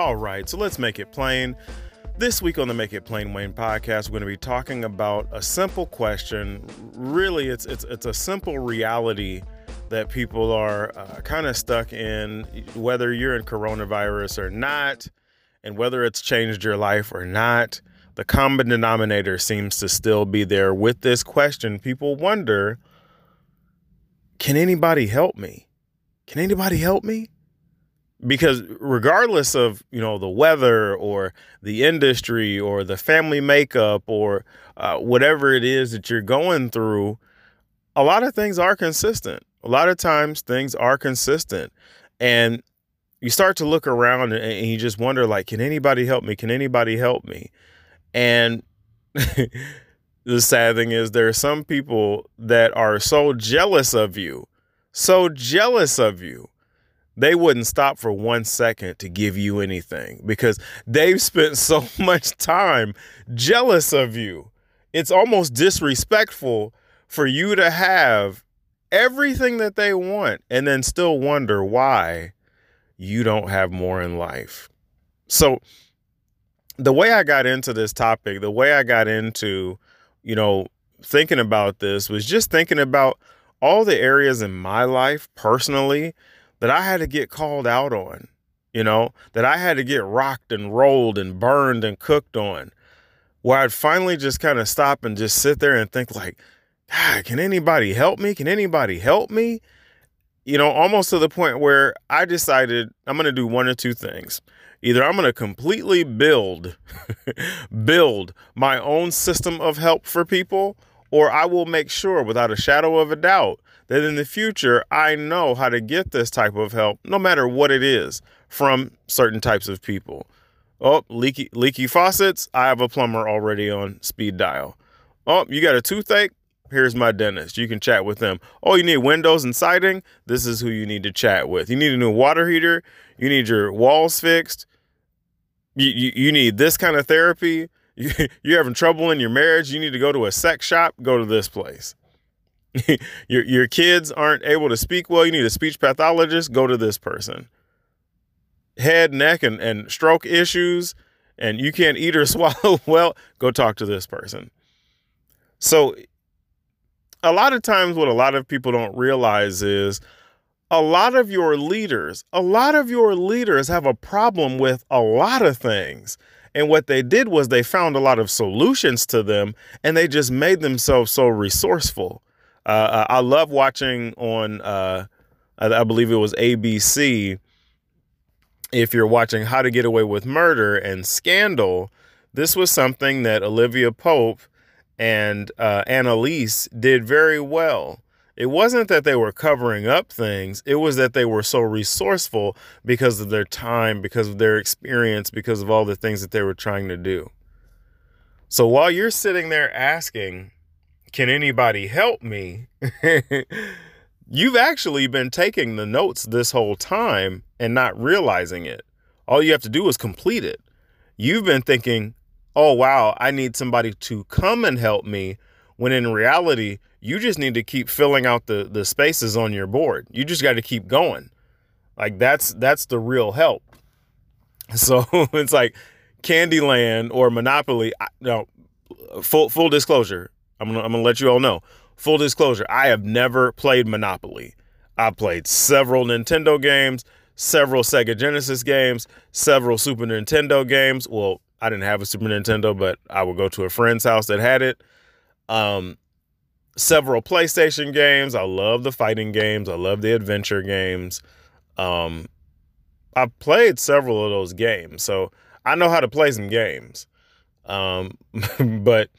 All right, so let's make it plain. This week on the Make It Plain Wayne podcast, we're going to be talking about a simple question. Really, it's it's it's a simple reality that people are uh, kind of stuck in, whether you're in coronavirus or not, and whether it's changed your life or not. The common denominator seems to still be there with this question. People wonder, can anybody help me? Can anybody help me? Because regardless of you know the weather or the industry or the family makeup or uh, whatever it is that you're going through a lot of things are consistent. A lot of times things are consistent. And you start to look around and, you just wonder like can anybody help me? Can anybody help me? And the sad thing is there are some people that are so jealous of you so jealous of you they wouldn't stop for one second to give you anything because they've spent so much time jealous of you. It's almost disrespectful for you to have everything that they want and then still wonder why you don't have more in life. So, the way I got into this topic, the way I got into, you know, thinking about this was just thinking about all the areas in my life personally that I had to get called out on, you know, that I had to get rocked and rolled and burned and cooked on, where I'd finally just kind of stop and just sit there and think, like, God, can anybody help me? Can anybody help me? You know, almost to the point where I decided I'm going to do one or two things. Either I'm going to completely build build my own system of help for people or I will make sure without a shadow of a doubt that in the future I know how to get this type of help, no matter what it is, from certain types of people. Oh, leaky leaky faucets. I have a plumber already on speed dial. Oh, you got a toothache? Here's my dentist. You can chat with them. Oh, you need windows and siding? This is who you need to chat with. You need a new water heater? You need your walls fixed? You, you, you need this kind of therapy? You, you're having trouble in your marriage? You need to go to a sex shop? Go to this place. your your kids aren't able to speak well, you need a speech pathologist, go to this person. Head, neck, and, and stroke issues, and you can't eat or swallow well, go talk to this person. So a lot of times what a lot of people don't realize is a lot of your leaders, a lot of your leaders have a problem with a lot of things. And what they did was they found a lot of solutions to them and they just made themselves so resourceful. Uh, I love watching on, uh, I, I believe it was ABC. If you're watching How to Get Away with Murder and Scandal, this was something that Olivia Pope and uh, Annalise did very well. It wasn't that they were covering up things, it was that they were so resourceful because of their time, because of their experience, because of all the things that they were trying to do. So while you're sitting there asking, can anybody help me? You've actually been taking the notes this whole time and not realizing it. All you have to do is complete it. You've been thinking, oh, wow, I need somebody to come and help me. When in reality, you just need to keep filling out the, the spaces on your board. You just got to keep going. Like that's that's the real help. So it's like Candyland or Monopoly. No, full full disclosure. I'm gonna I'm gonna let you all know. Full disclosure, I have never played Monopoly. I played several Nintendo games, several Sega Genesis games, several Super Nintendo games. Well, I didn't have a Super Nintendo, but I would go to a friend's house that had it. Um, several PlayStation games. I love the fighting games. I love the adventure games. Um, I played several of those games, so I know how to play some games. Um, but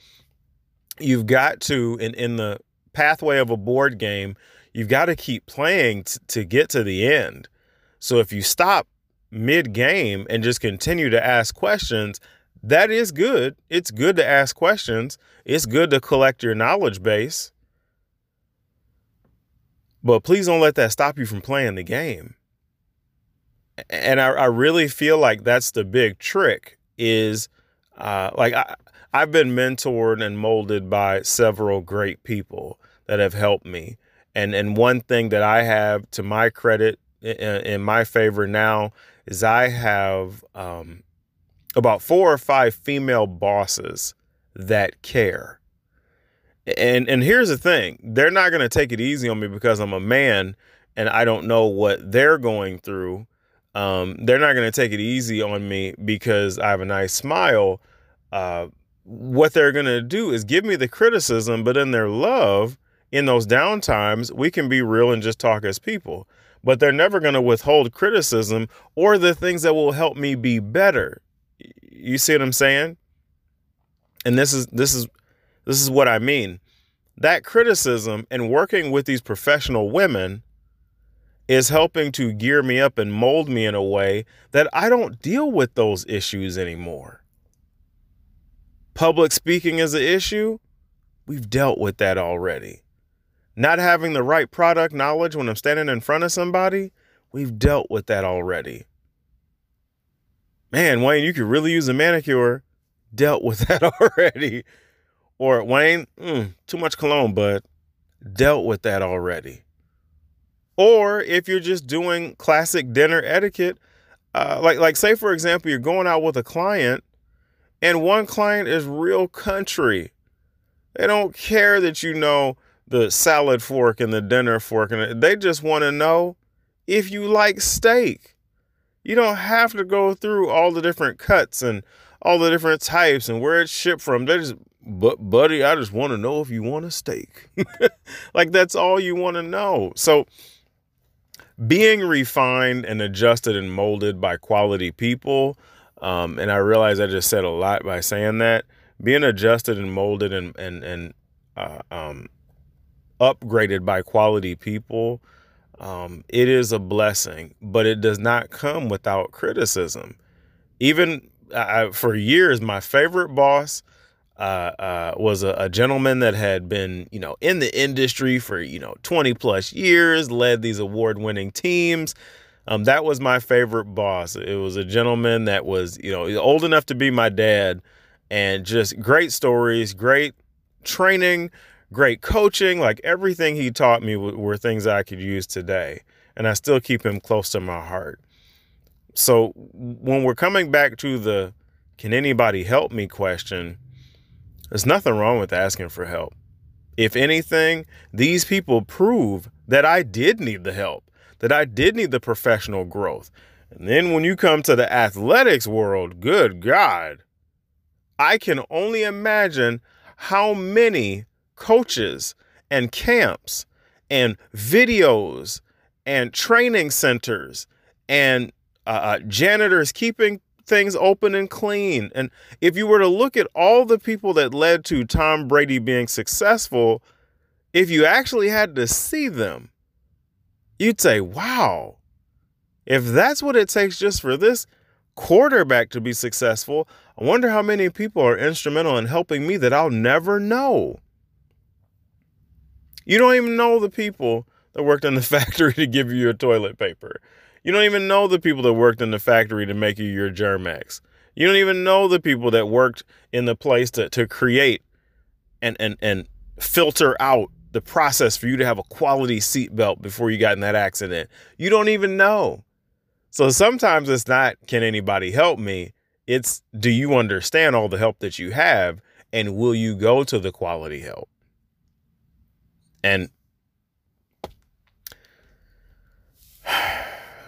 you've got to in in the pathway of a board game you've got to keep playing t- to get to the end. So if you stop mid game and just continue to ask questions that is good. It's good to ask questions. It's good to collect your knowledge base. But please don't let that stop you from playing the game. And i, I really feel like that's the big trick is uh, like I, I've been mentored and molded by several great people that have helped me. And and one thing that I have to my credit in, in my favor now is I have um, about four or five female bosses that care. And and here's the thing, they're not going to take it easy on me because I'm a man and I don't know what they're going through. Um, they're not going to take it easy on me because I have a nice smile. Uh, what they're going to do is give me the criticism, but in their love, in those down times, we can be real and just talk as people. But they're never going to withhold criticism or the things that will help me be better. You see what I'm saying? And this is this is this is what I mean. That criticism and working with these professional women is helping to gear me up and mold me in a way that I don't deal with those issues anymore. Public speaking is an issue. We've dealt with that already. Not having the right product knowledge when I'm standing in front of somebody, we've dealt with that already. Man, Wayne, you could really use a manicure. Dealt with that already. Or Wayne, mm, too much cologne, but dealt with that already. Or if you're just doing classic dinner etiquette, uh, like like say for example, you're going out with a client, and one client is real country. They don't care that you know the salad fork and the dinner fork, and they just want to know if you like steak. You don't have to go through all the different cuts and all the different types and where it's shipped from. They just, but buddy, I just want to know if you want a steak. like that's all you want to know. So being refined and adjusted and molded by quality people, um, and I realize I just said a lot by saying that. Being adjusted and molded and and and uh, um, upgraded by quality people, um, it is a blessing, but it does not come without criticism. Even uh, for years, my favorite boss uh, uh, was a, a, gentleman that had been, you know, in the industry for, you know, 20 plus years, led these award winning teams. Um, that was my favorite boss. It was a gentleman that was, you know, old enough to be my dad and just great stories, great training, great coaching. Like everything he taught me were things I could use today. And I still keep him close to my heart. So when we're coming back to the can anybody help me question, there's nothing wrong with asking for help. If anything, these people prove that I did need the help, that I did need the professional growth. And then when you come to the athletics world, good God, I can only imagine how many coaches and camps and videos and training centers and uh, uh, janitors keeping things open and clean. And if you were to look at all the people that led to Tom Brady being successful, if you actually had to see them, you'd say, wow, if that's what it takes just for this quarterback to be successful, I wonder how many people are instrumental in helping me that I'll never know. You don't even know the people that worked in the factory to give you your toilet paper. You don't even know the people that worked in the factory to make you your Germ-X. You don't even know the people that worked in the place to, to create and, and, and filter out the process for you to have a quality seatbelt before you got in that accident. You don't even know. So sometimes it's not, can anybody help me? It's, do you understand all the help that you have? And will you go to the quality help? And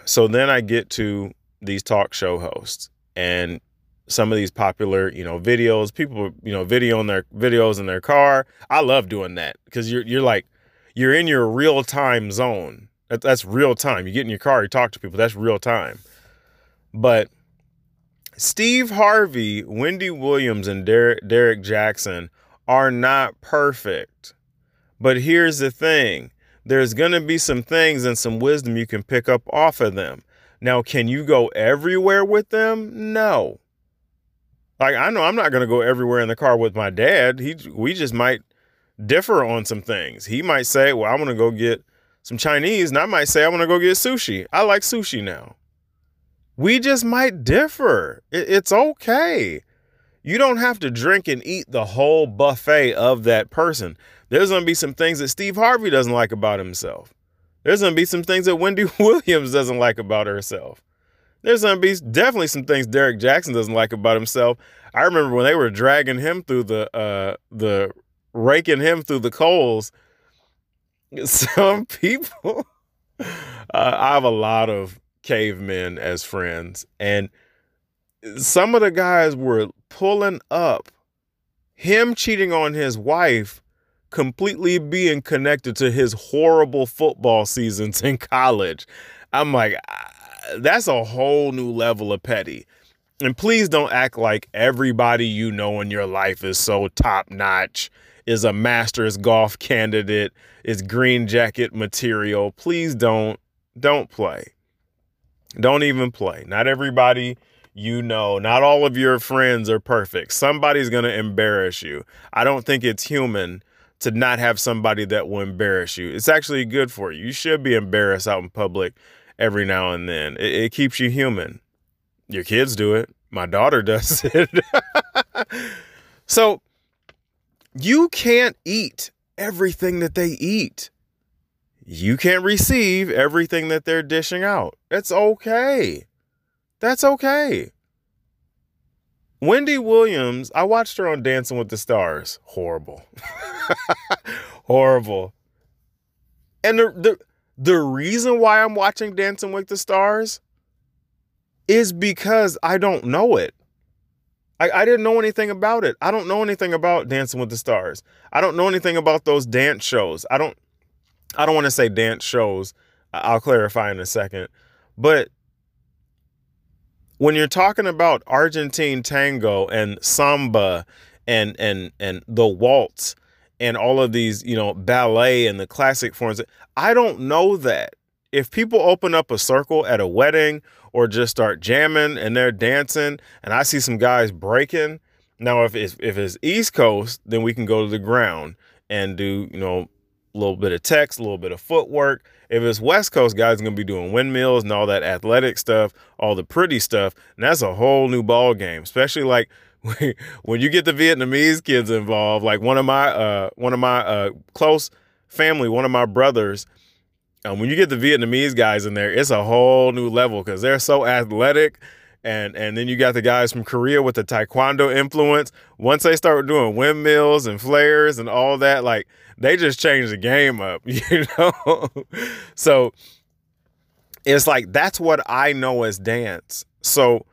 so then I get to these talk show hosts and some of these popular, you know, videos, people, you know, videoing their videos in their car. I love doing that because you're you're like you're in your real time zone. That, that's real time. You get in your car, you talk to people. That's real time. But Steve Harvey, Wendy Williams, and Derrick, Derrick Jaxn are not perfect. But here's the thing there's going to be some things and some wisdom you can pick up off of them. Now, can you go everywhere with them? No. Like I know I'm not going to go everywhere in the car with my dad. He we just might differ on some things. He might say, "Well, I want to go get some Chinese," and I might say, "I want to go get sushi." I like sushi now. We just might differ. it's okay. You don't have to drink and eat the whole buffet of that person. There's going to be some things that Steve Harvey doesn't like about himself. There's gonna be some things that Wendy Williams doesn't like about herself. There's gonna be definitely some things Derrick Jaxn doesn't like about himself. I remember when they were dragging him through the uh the raking him through the coals. Some people uh, I have a lot of cavemen as friends, and some of the guys were pulling up him cheating on his wife completely being connected to his horrible football seasons in college. I'm like, ah, that's a whole new level of petty. And please don't act like everybody you know in your life is so top notch, is a master's golf candidate, is green jacket material. Please don't don't play. Don't even play. Not everybody you know, not all of your friends are perfect. Somebody's going to embarrass you. I don't think it's human to not have somebody that will embarrass you. It's actually good for you. You should be embarrassed out in public every now and then. It, it keeps you human. Your kids do it. My daughter does it. so you can't eat everything that they eat. You can't receive everything that they're dishing out. It's okay. That's okay. Wendy Williams, I watched her on Dancing with the Stars. Horrible. Horrible. And the, the the reason why I'm watching Dancing with the Stars is because I don't know it. I, I didn't know anything about it. I don't know anything about Dancing with the Stars. I don't know anything about those dance shows. I don't I don't want to say dance shows. I'll clarify in a second. But when you're talking about Argentine tango and samba and and and the waltz and all of these, you know, ballet and the classic forms, I don't know that. If people open up a circle at a wedding or just start jamming and they're dancing and I see some guys breaking, now if it's if it's East Coast, then we can go to the ground and do, you know, a little bit of text, a little bit of footwork. If it's West Coast guys, gonna be doing windmills and all that athletic stuff, all the pretty stuff, and that's a whole new ball game. Especially like when you get the Vietnamese kids involved. Like one of my uh, one of my uh, close family, one of my brothers. Um, when you get the Vietnamese guys in there, it's a whole new level because they're so athletic and and then you got the guys from Korea with the taekwondo influence. Once they start doing windmills and flares and all that, like they just change the game up, you know. so it's like that's what I know as dance. So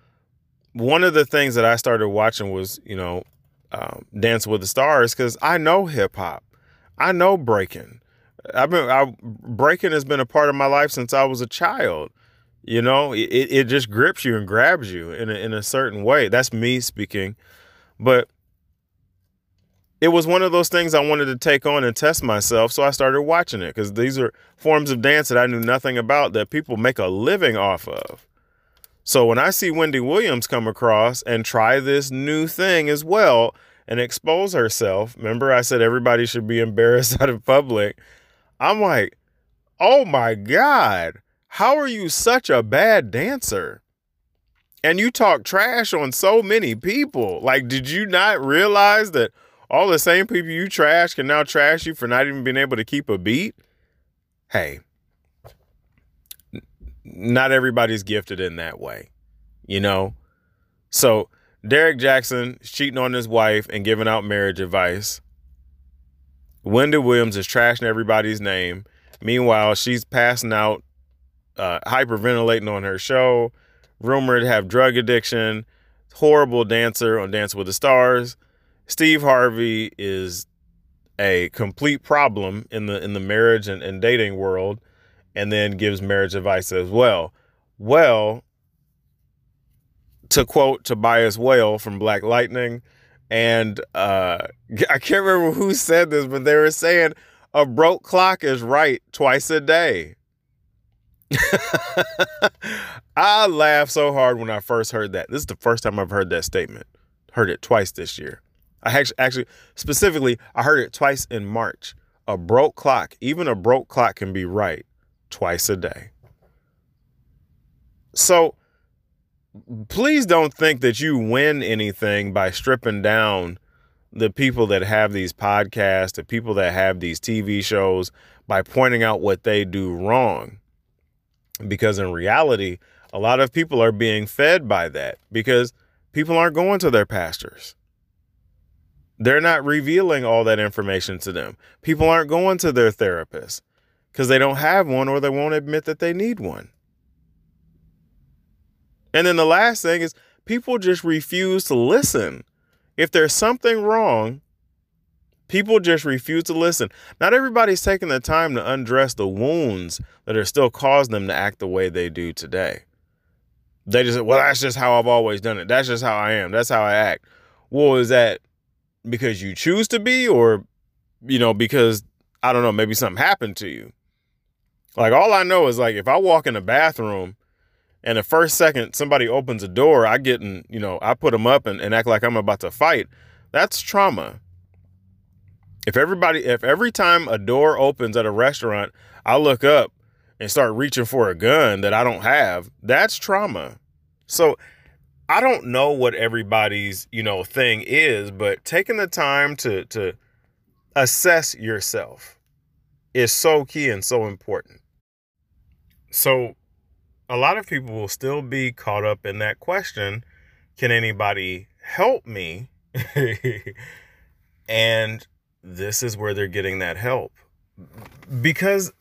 one of the things that I started watching was, you know, um, Dance with the Stars because I know hip hop, I know breaking. I've been I, breaking has been a part of my life since I was a child. You know, it, it just grips you and grabs you in a, in a certain way. That's me speaking. But it was one of those things I wanted to take on and test myself. So I started watching it because these are forms of dance that I knew nothing about that people make a living off of. So when I see Wendy Williams come across and try this new thing as well and expose herself, remember I said everybody should be embarrassed out of public. I'm like, oh my God how are you such a bad dancer? And you talk trash on so many people. Like, did you not realize that all the same people you trash can now trash you for not even being able to keep a beat? Hey, not everybody's gifted in that way, you know? So, Derrick Jaxn is cheating on his wife and giving out marriage advice. Wendy Williams is trashing everybody's name. Meanwhile, she's passing out uh, hyperventilating on her show, rumored to have drug addiction, horrible dancer on Dance with the Stars. Steve Harvey is a complete problem in the in the marriage and, and dating world, and then gives marriage advice as well. Well, to quote Tobias Whale from Black Lightning, and uh, I can't remember who said this, but they were saying a broke clock is right twice a day. I laughed so hard when I first heard that. This is the first time I've heard that statement. Heard it twice this year. I actually, actually specifically, I heard it twice in March. A broke clock, even a broke clock can be right twice a day. So please don't think that you win anything by stripping down the people that have these podcasts, the people that have these TV shows by pointing out what they do wrong. Because in reality, a lot of people are being fed by that because people aren't going to their pastors. They're not revealing all that information to them. People aren't going to their therapist because they don't have one or they won't admit that they need one. And then the last thing is people just refuse to listen. If there's something wrong, people just refuse to listen. Not everybody's taking the time to undress the wounds that are still causing them to act the way they do today. They just, well, that's just how I've always done it. That's just how I am. That's how I act. Well, is that because you choose to be or, you know, because, I don't know, maybe something happened to you? Like, all I know is like, if I walk in the bathroom and the first second somebody opens a door, I get in, you know, I put them up and, and act like I'm about to fight. That's trauma. If everybody, if every time a door opens at a restaurant, I look up and start reaching for a gun that I don't have, that's trauma. So I don't know what everybody's, you know, thing is, but taking the time to to assess yourself is so key and so important. So a lot of people will still be caught up in that question, can anybody help me? and this is where they're getting that help. Because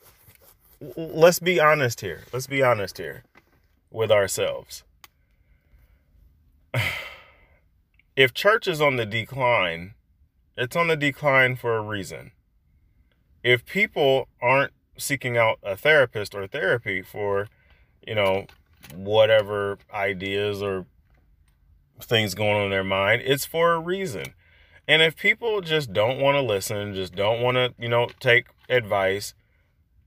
let's be honest here. Let's be honest here with ourselves. If church is on the decline, it's on the decline for a reason. If people aren't seeking out a therapist or therapy for, you know, whatever ideas or things going on in their mind, it's for a reason. And if people just don't want to listen, just don't want to, you know, take advice,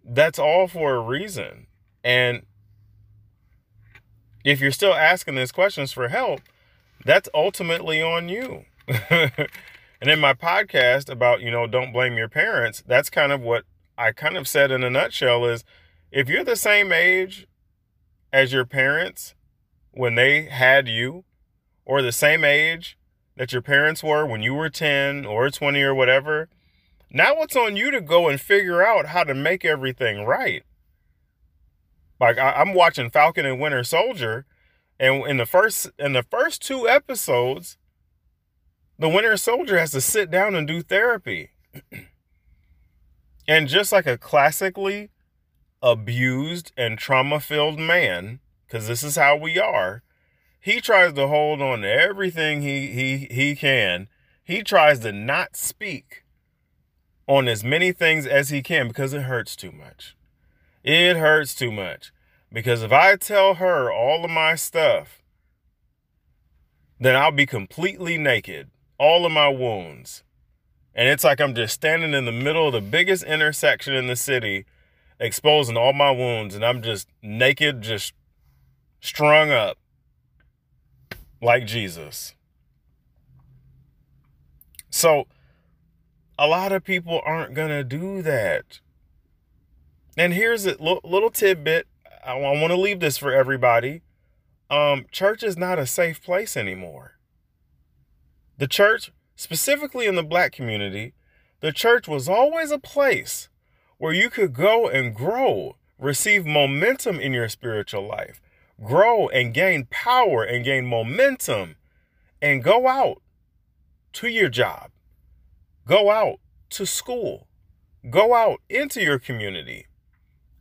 that's all for a reason. And if you're still asking these questions for help, that's ultimately on you. and in my podcast about, you know, don't blame your parents, that's kind of what I kind of said in a nutshell is if you're the same age as your parents when they had you, or the same age that your parents were when you were 10 or 20 or whatever, now it's on you to go and figure out how to make everything right. Like I, am watching Falcon and Winter Soldier, and in the first in the first two episodes, the Winter Soldier has to sit down and do therapy. and just like a classically abused and trauma-filled man, because this is how we are, he tries to hold on to everything he he he can. He tries to not speak on as many things as he can because it hurts too much. It hurts too much. Because if I tell her all of my stuff, then I'll be completely naked, all of my wounds. And it's like I'm just standing in the middle of the biggest intersection in the city, exposing all my wounds, and I'm just naked, just strung up like Jesus. So, a lot of people aren't going to do that. And here's a little tidbit. I want to leave this for everybody. Um, church is not a safe place anymore. The church, specifically in the black community, the church was always a place where you could go and grow, receive momentum in your spiritual life, grow and gain power and gain momentum, and go out to your job, Go out to school. Go out into your community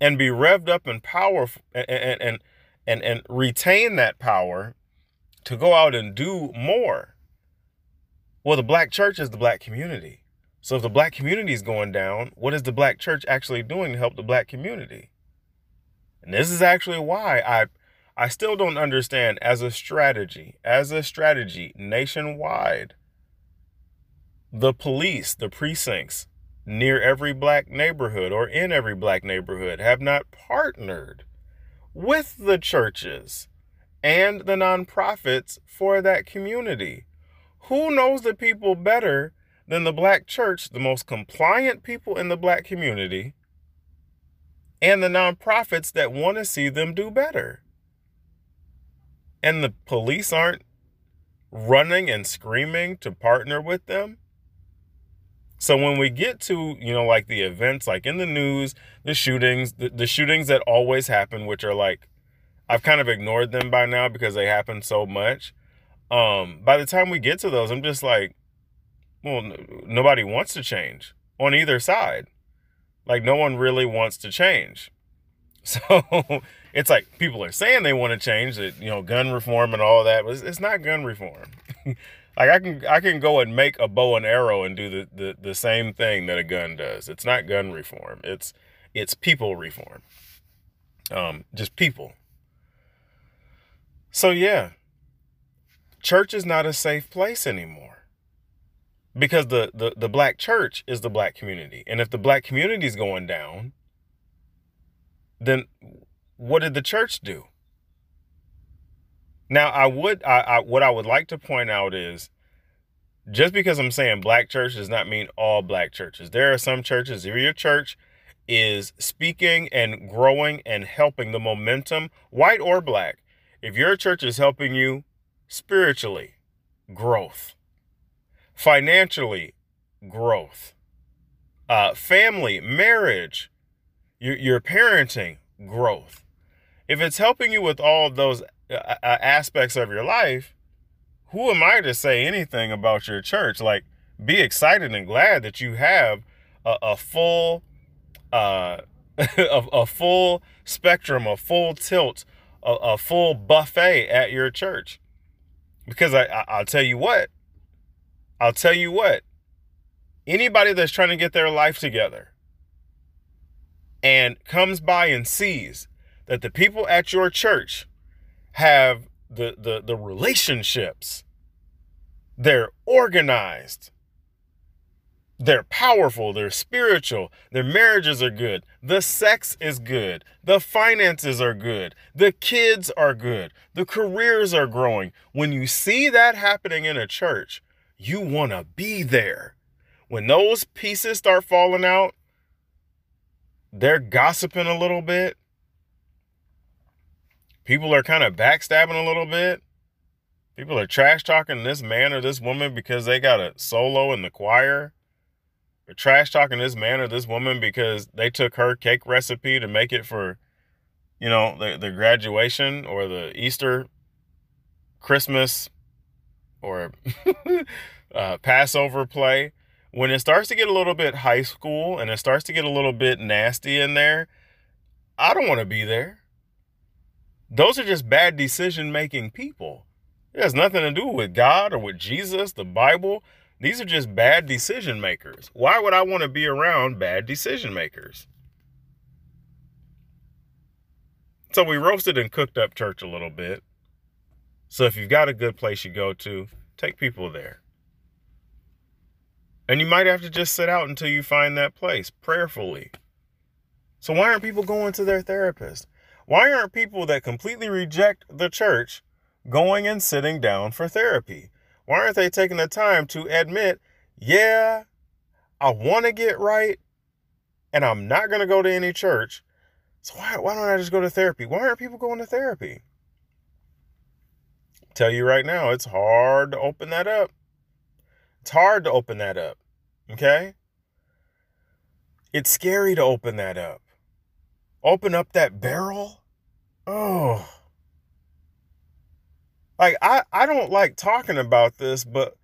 and be revved up in power and, and, and, and, retain that power to go out and do more. Well, the black church is the black community. So if the black community is going down, what is the black church actually doing to help the black community? And this is actually why I I still don't understand as a strategy, as a strategy nationwide the police, the precincts near every black neighborhood or in every black neighborhood have not partnered with the churches and the nonprofits for that community. Who knows the people better than the black church, the most compliant people in the black community, and the nonprofits that want to see them do better? And the police aren't running and screaming to partner with them So when we get to, you know, like the events like in the news, the shootings, the, the shootings that always happen, which are like I've kind of ignored them by now because they happen so much. Um, by the time we get to those, I'm just like, well, n- nobody wants to change on either side. Like no one really wants to change. So it's like people are saying they want to change it, you know, gun reform and all that, but it's, it's not gun reform. like I can I can go and make a bow and arrow and do the, the the same thing that a gun does. It's not gun reform. It's it's people reform. Um, just people. So yeah, church is not a safe place anymore because the, the, the black church is the black community. And if the black community is going down, then what did the church do? Now, I would, I, I, what I would like to point out is just because I'm saying black church does not mean all black churches. There are some churches, if your church is speaking and growing and helping the momentum, white or black, if your church is helping you spiritually, growth. Financially growth. Uh, family marriage your, your parenting growth. If it's helping you with all those uh, uh, aspects of your life who am i to say anything about your church? Like be excited and glad that you have a, a full uh, a, a, full spectrum a full tilt a, a full buffet at your church because I, I i'll tell you what. I'll tell you what, anybody that's trying to get their life together and comes by and sees that the people at your church have the the, the relationships, they're organized, they're powerful, they're spiritual, their marriages are good, the sex is good, the finances are good, the kids are good, the careers are growing. When you see that happening in a church, you want to be there. When those pieces start falling out, they're gossiping a little bit. People are kind of backstabbing a little bit. People are trash talking this man or this woman because they got a solo in the choir. Trash talking this man or this woman because they took her cake recipe to make it for, you know, the, the graduation or the Easter, Christmas, or uh, Passover play, when it starts to get a little bit high school and it starts to get a little bit nasty in there, I don't want to be there. Those are just bad decision making people. It has nothing to do with God or with Jesus, the Bible. These are just bad decision makers. Why would I want to be around bad decision makers? So we roasted and cooked up church a little bit. So if you've got a good place you go to, take people there. And you might have to just sit out until you find that place prayerfully. So, why aren't people going to their therapist? Why aren't people that completely reject the church going and sitting down for therapy? Why aren't they taking the time to admit, yeah, I want to get right and I'm not going to go to any church. So, why, why don't I just go to therapy? Why aren't people going to therapy? Tell you right now, it's hard to open that up. It's hard to open that up. Okay? It's scary to open that up. Open up that barrel. Oh. Like I I don't like talking about this, but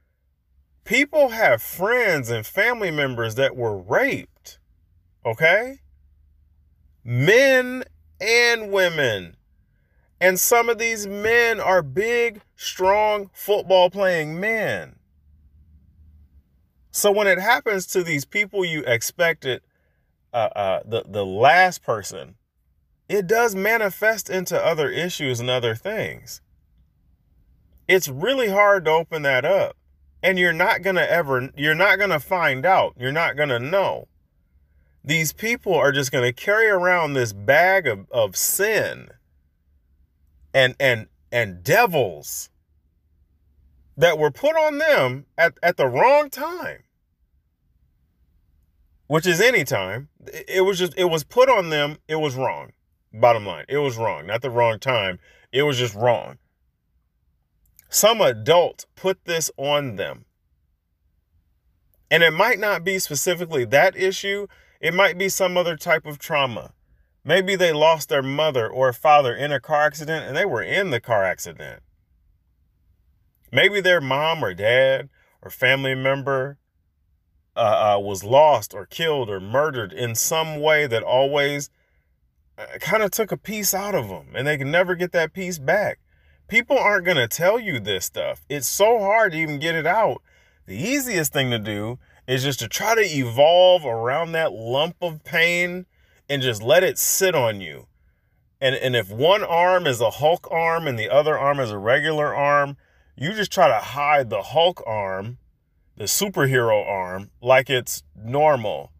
people have friends and family members that were raped. Okay? Men and women. And some of these men are big, strong football playing men. So when it happens to these people you expected, uh, uh, the the last person, it does manifest into other issues and other things. It's really hard to open that up, and you're not gonna ever, you're not gonna find out, you're not gonna know. These people are just gonna carry around this bag of, of sin and and and devils that were put on them at, at the wrong time which is any time. It was just, it was put on them. It was wrong. Bottom line, it was wrong. Not the wrong time. It was just wrong. Some adult put this on them. And it might not be specifically that issue, it might be some other type of trauma. Maybe they lost their mother or father in a car accident and they were in the car accident. Maybe their mom or dad or family member uh, uh, was lost or killed or murdered in some way that always uh, kind of took a piece out of them and they can never get that piece back. People aren't going to tell you this stuff. It's so hard to even get it out. The easiest thing to do is just to try to evolve around that lump of pain and just let it sit on you. And, and if one arm is a Hulk arm and the other arm is a regular arm, you just try to hide the Hulk arm, the superhero arm, like it's normal.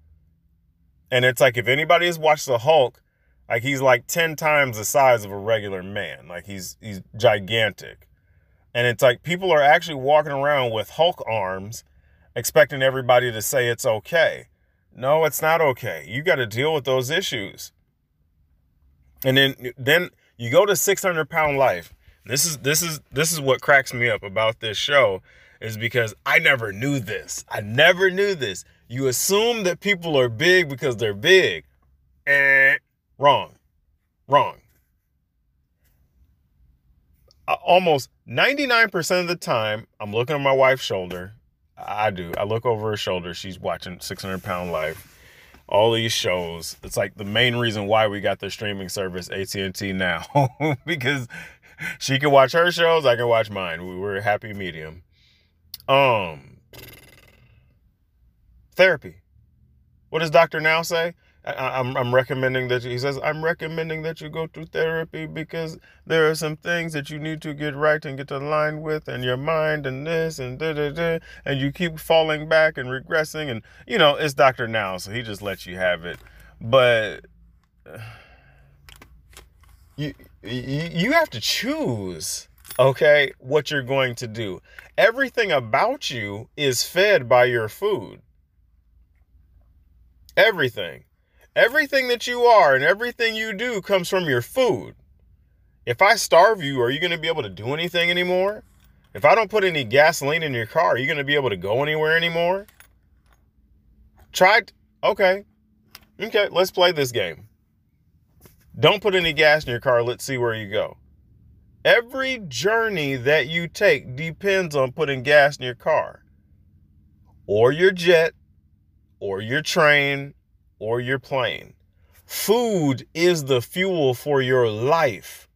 And it's like if anybody has watched the Hulk, like he's like 10 times the size of a regular man. Like he's he's gigantic. And it's like people are actually walking around with Hulk arms expecting everybody to say it's okay. No, it's not okay. You got to deal with those issues. And then then you go to 600 pound life. This is this is this is what cracks me up about this show is because I never knew this. I never knew this. You assume that people are big because they're big. Eh, wrong. Wrong. Almost 99% of the time, I'm looking at my wife's shoulder I do. I look over her shoulder. She's watching 600 Pound Life. All these shows. It's like the main reason why we got the streaming service AT&T now because she can watch her shows. I can watch mine. We were a happy medium. Um, therapy. What does Doctor Now say? I, am I'm recommending that you, he says, I'm recommending that you go to therapy because there are some things that you need to get right and get aligned with and your mind and this and da da da. And you keep falling back and regressing. And, you know, it's Dr. Now, so he just lets you have it. But you, you have to choose, okay, what you're going to do. Everything about you is fed by your food. Everything. Everything that you are and everything you do comes from your food. If I starve you, are you going to be able to do anything anymore? If I don't put any gasoline in your car, are you going to be able to go anywhere anymore? Try. Tried. Okay. Okay, let's play this game. Don't put any gas in your car. Let's see where you go. Every journey that you take depends on putting gas in your car, or your jet, or your train, or your plane. Food is the fuel for your life.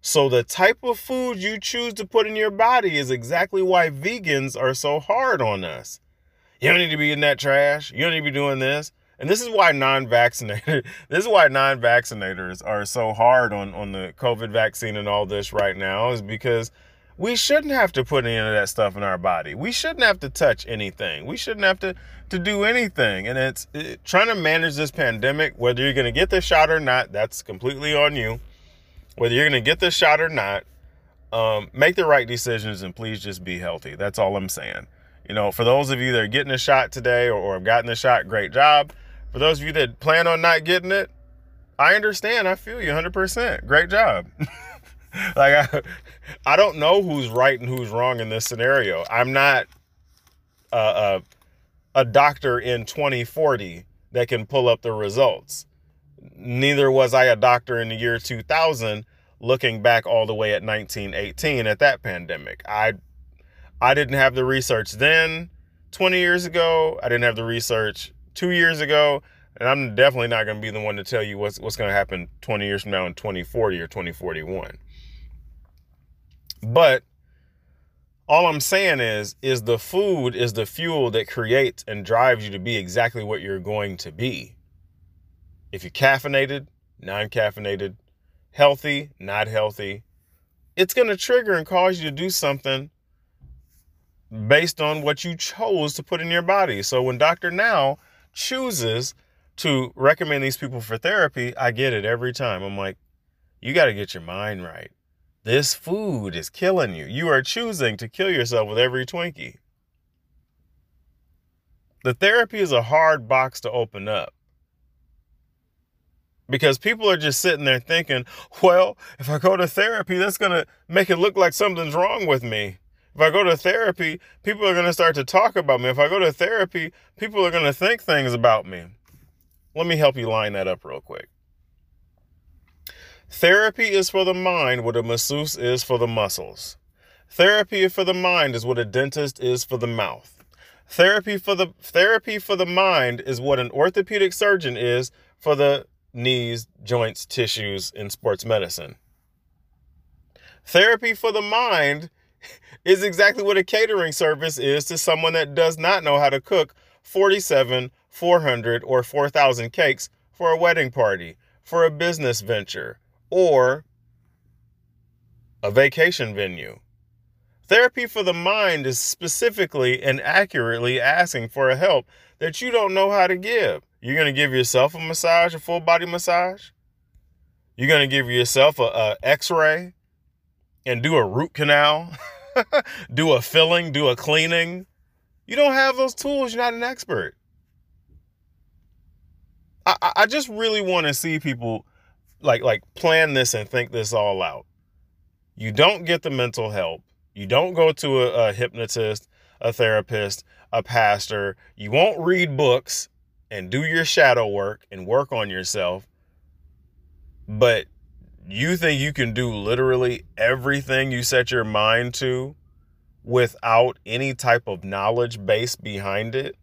So, the type of food you choose to put in your body is exactly why vegans are so hard on us. You don't need to be in that trash. You don't need to be doing this. And this is why non-vaccinated, this is why non-vaccinators are so hard on, on the COVID vaccine and all this right now, is because we shouldn't have to put any of that stuff in our body. We shouldn't have to touch anything. We shouldn't have to to do anything. And it's it, trying to manage this pandemic, whether you're going to get the shot or not, that's completely on you. Whether you're going to get the shot or not, um, make the right decisions and please just be healthy. That's all I'm saying. You know, for those of you that are getting a shot today or, or have gotten the shot, great job. For those of you that plan on not getting it, I understand. I feel you 100%. Great job. like I, I don't know who's right and who's wrong in this scenario. I'm not a, a doctor in 2040 that can pull up the results. Neither was I a doctor in the year 2000 looking back all the way at 1918 at that pandemic. I I didn't have the research then 20 years ago. I didn't have the research 2 years ago, and I'm definitely not going to be the one to tell you what's what's going to happen 20 years from now in 2040 or 2041. But all I'm saying is is the food is the fuel that creates and drives you to be exactly what you're going to be. If you're caffeinated, non-caffeinated, healthy, not healthy, it's going to trigger and cause you to do something based on what you chose to put in your body. So when Dr. Now chooses to recommend these people for therapy, I get it every time. I'm like, you got to get your mind right. This food is killing you. You are choosing to kill yourself with every Twinkie. The therapy is a hard box to open up because people are just sitting there thinking, well, if I go to therapy, that's going to make it look like something's wrong with me. If I go to therapy, people are going to start to talk about me. If I go to therapy, people are going to think things about me. Let me help you line that up real quick. Therapy is for the mind what a masseuse is for the muscles. Therapy for the mind is what a dentist is for the mouth. Therapy for the therapy for the mind is what an orthopedic surgeon is for the knees, joints, tissues in sports medicine. Therapy for the mind is exactly what a catering service is to someone that does not know how to cook 47, 400, or 4,000 cakes for a wedding party, for a business venture, or a vacation venue. Therapy for the mind is specifically and accurately asking for a help that you don't know how to give. You're going to give yourself a massage, a full body massage. You're going to give yourself a, a x-ray and do a root canal, do a filling, do a cleaning. You don't have those tools. You're not an expert. I, I just really want to see people like like plan this and think this all out. You don't get the mental help. You don't go to a, a hypnotist, a therapist, a pastor. You won't read books and do your shadow work and work on yourself. But you think you can do literally everything you set your mind to without any type of knowledge base behind it?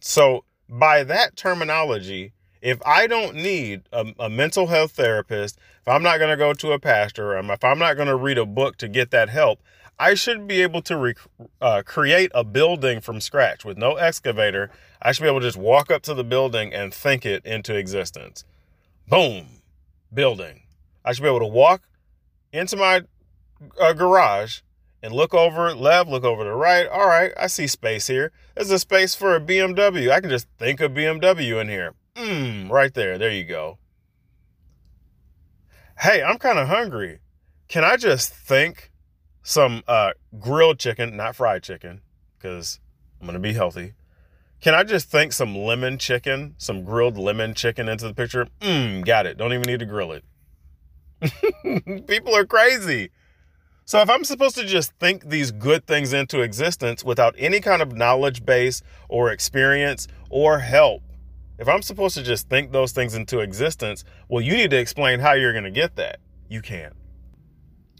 So, by that terminology, if I don't need a, a mental health therapist, if I'm not going to go to a pastor, or if I'm not going to read a book to get that help, I should be able to rec- uh, create a building from scratch with no excavator. I should be able to just walk up to the building and think it into existence. Boom, building. I should be able to walk into my uh, garage and look over left, look over the right. All right, I see space here. There's a space for a BMW. I can just think of BMW in here. Mmm, right there. There you go. Hey, I'm kind of hungry. Can I just think some uh, grilled chicken, not fried chicken, because I'm going to be healthy. Can I just think some lemon chicken, some grilled lemon chicken into the picture? Mmm, got it. Don't even need to grill it. People are crazy. So if I'm supposed to just think these good things into existence without any kind of knowledge base or experience or help, if I'm supposed to just think those things into existence, well, you need to explain how you're going to get that. You can't.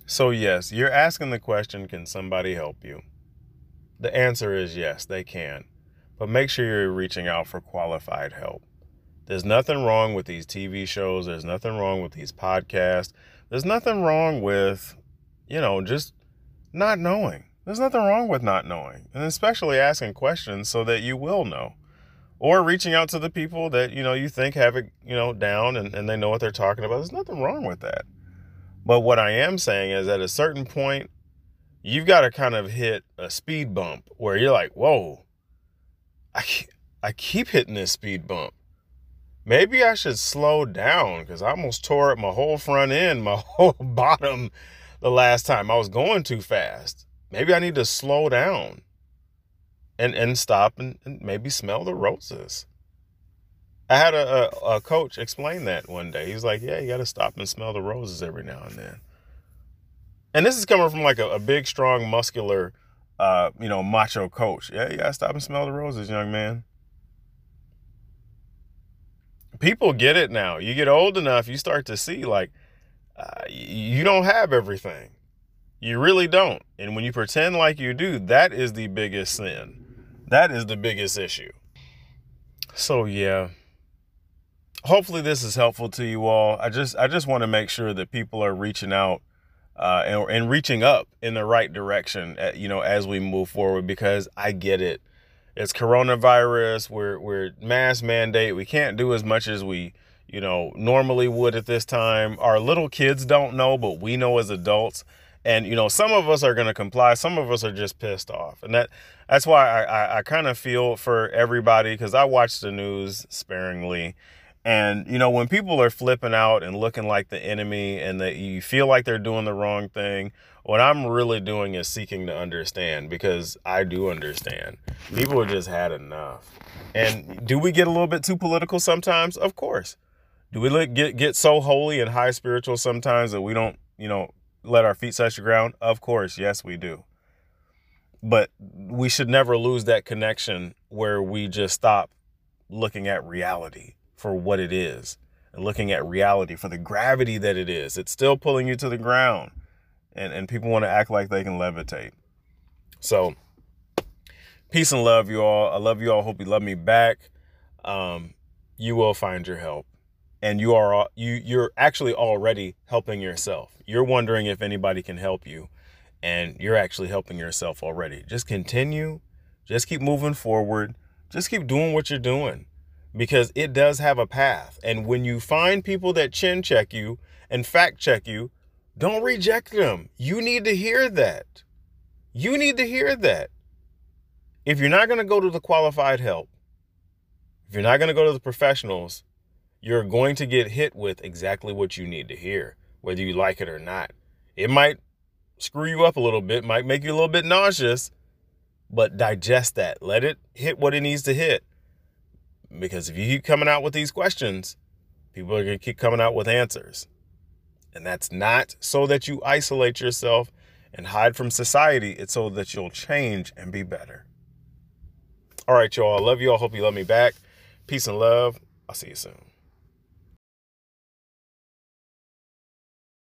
So, yes, you're asking the question can somebody help you? The answer is yes, they can but make sure you're reaching out for qualified help. There's nothing wrong with these TV shows. There's nothing wrong with these podcasts. There's nothing wrong with, you know, just not knowing. There's nothing wrong with not knowing, and especially asking questions so that you will know. Or reaching out to the people that, you know, you think have it, you know, down and, and they know what they're talking about. There's nothing wrong with that. But what I am saying is at a certain point, you've got to kind of hit a speed bump where you're like, whoa, I I keep hitting this speed bump. Maybe I should slow down because I almost tore up my whole front end, my whole bottom the last time. I was going too fast. Maybe I need to slow down and, and stop and, and maybe smell the roses. I had a, a, a, coach explain that one day. He's like, Yeah, you got to stop and smell the roses every now and then. And this is coming from like a, a big, strong, muscular uh, you know, macho coach. Yeah, you gotta stop and smell the roses, young man. People get it now. You get old enough, you start to see like uh, you don't have everything. You really don't. And when you pretend like you do, that is the biggest sin. That is the biggest issue. So yeah. Hopefully this is helpful to you all. I just I just want to make sure that people are reaching out uh, and, and reaching up in the right direction, at, uh, you know, as we move forward, because I get it. It's coronavirus. We're, we're mass mandate. We can't do as much as we, you know, normally would at this time. Our little kids don't know, but we know as adults. And, you know, some of us are going to comply. Some of us are just pissed off. And that, that's why I, I, I kind of feel for everybody because I watch the news sparingly and you know, when people are flipping out and looking like the enemy and that you feel like they're doing the wrong thing, what I'm really doing is seeking to understand because I do understand. People have just had enough. And do we get a little bit too political sometimes? Of course. Do we get get so holy and high spiritual sometimes that we don't, you know, let our feet touch the ground? Of course, yes, we do. But we should never lose that connection where we just stop looking at reality for what it is and looking at reality for the gravity that it is. It's still pulling you to the ground. And, and people want to act like they can levitate. So, peace and love, you all. I love you all. Hope you love me back. Um, you will find your help and you are you you're actually already helping yourself. You're wondering if anybody can help you and you're actually helping yourself already. Just continue, just keep moving forward, just keep doing what you're doing because it does have a path. And when you find people that chin check you and fact check you, don't reject them. You need to hear that. You need to hear that. If you're not going to go to the qualified help, if you're not going to go to the professionals, you're going to get hit with exactly what you need to hear, whether you like it or not. It might screw you up a little bit, might make you a little bit nauseous, but digest that. Let it hit what it needs to hit. Because if you keep coming out with these questions, people are going to keep coming out with answers. And that's not so that you isolate yourself and hide from society. It's so that you'll change and be better. All right, y'all. I love you all. Hope you love me back. Peace and love. I'll see you soon.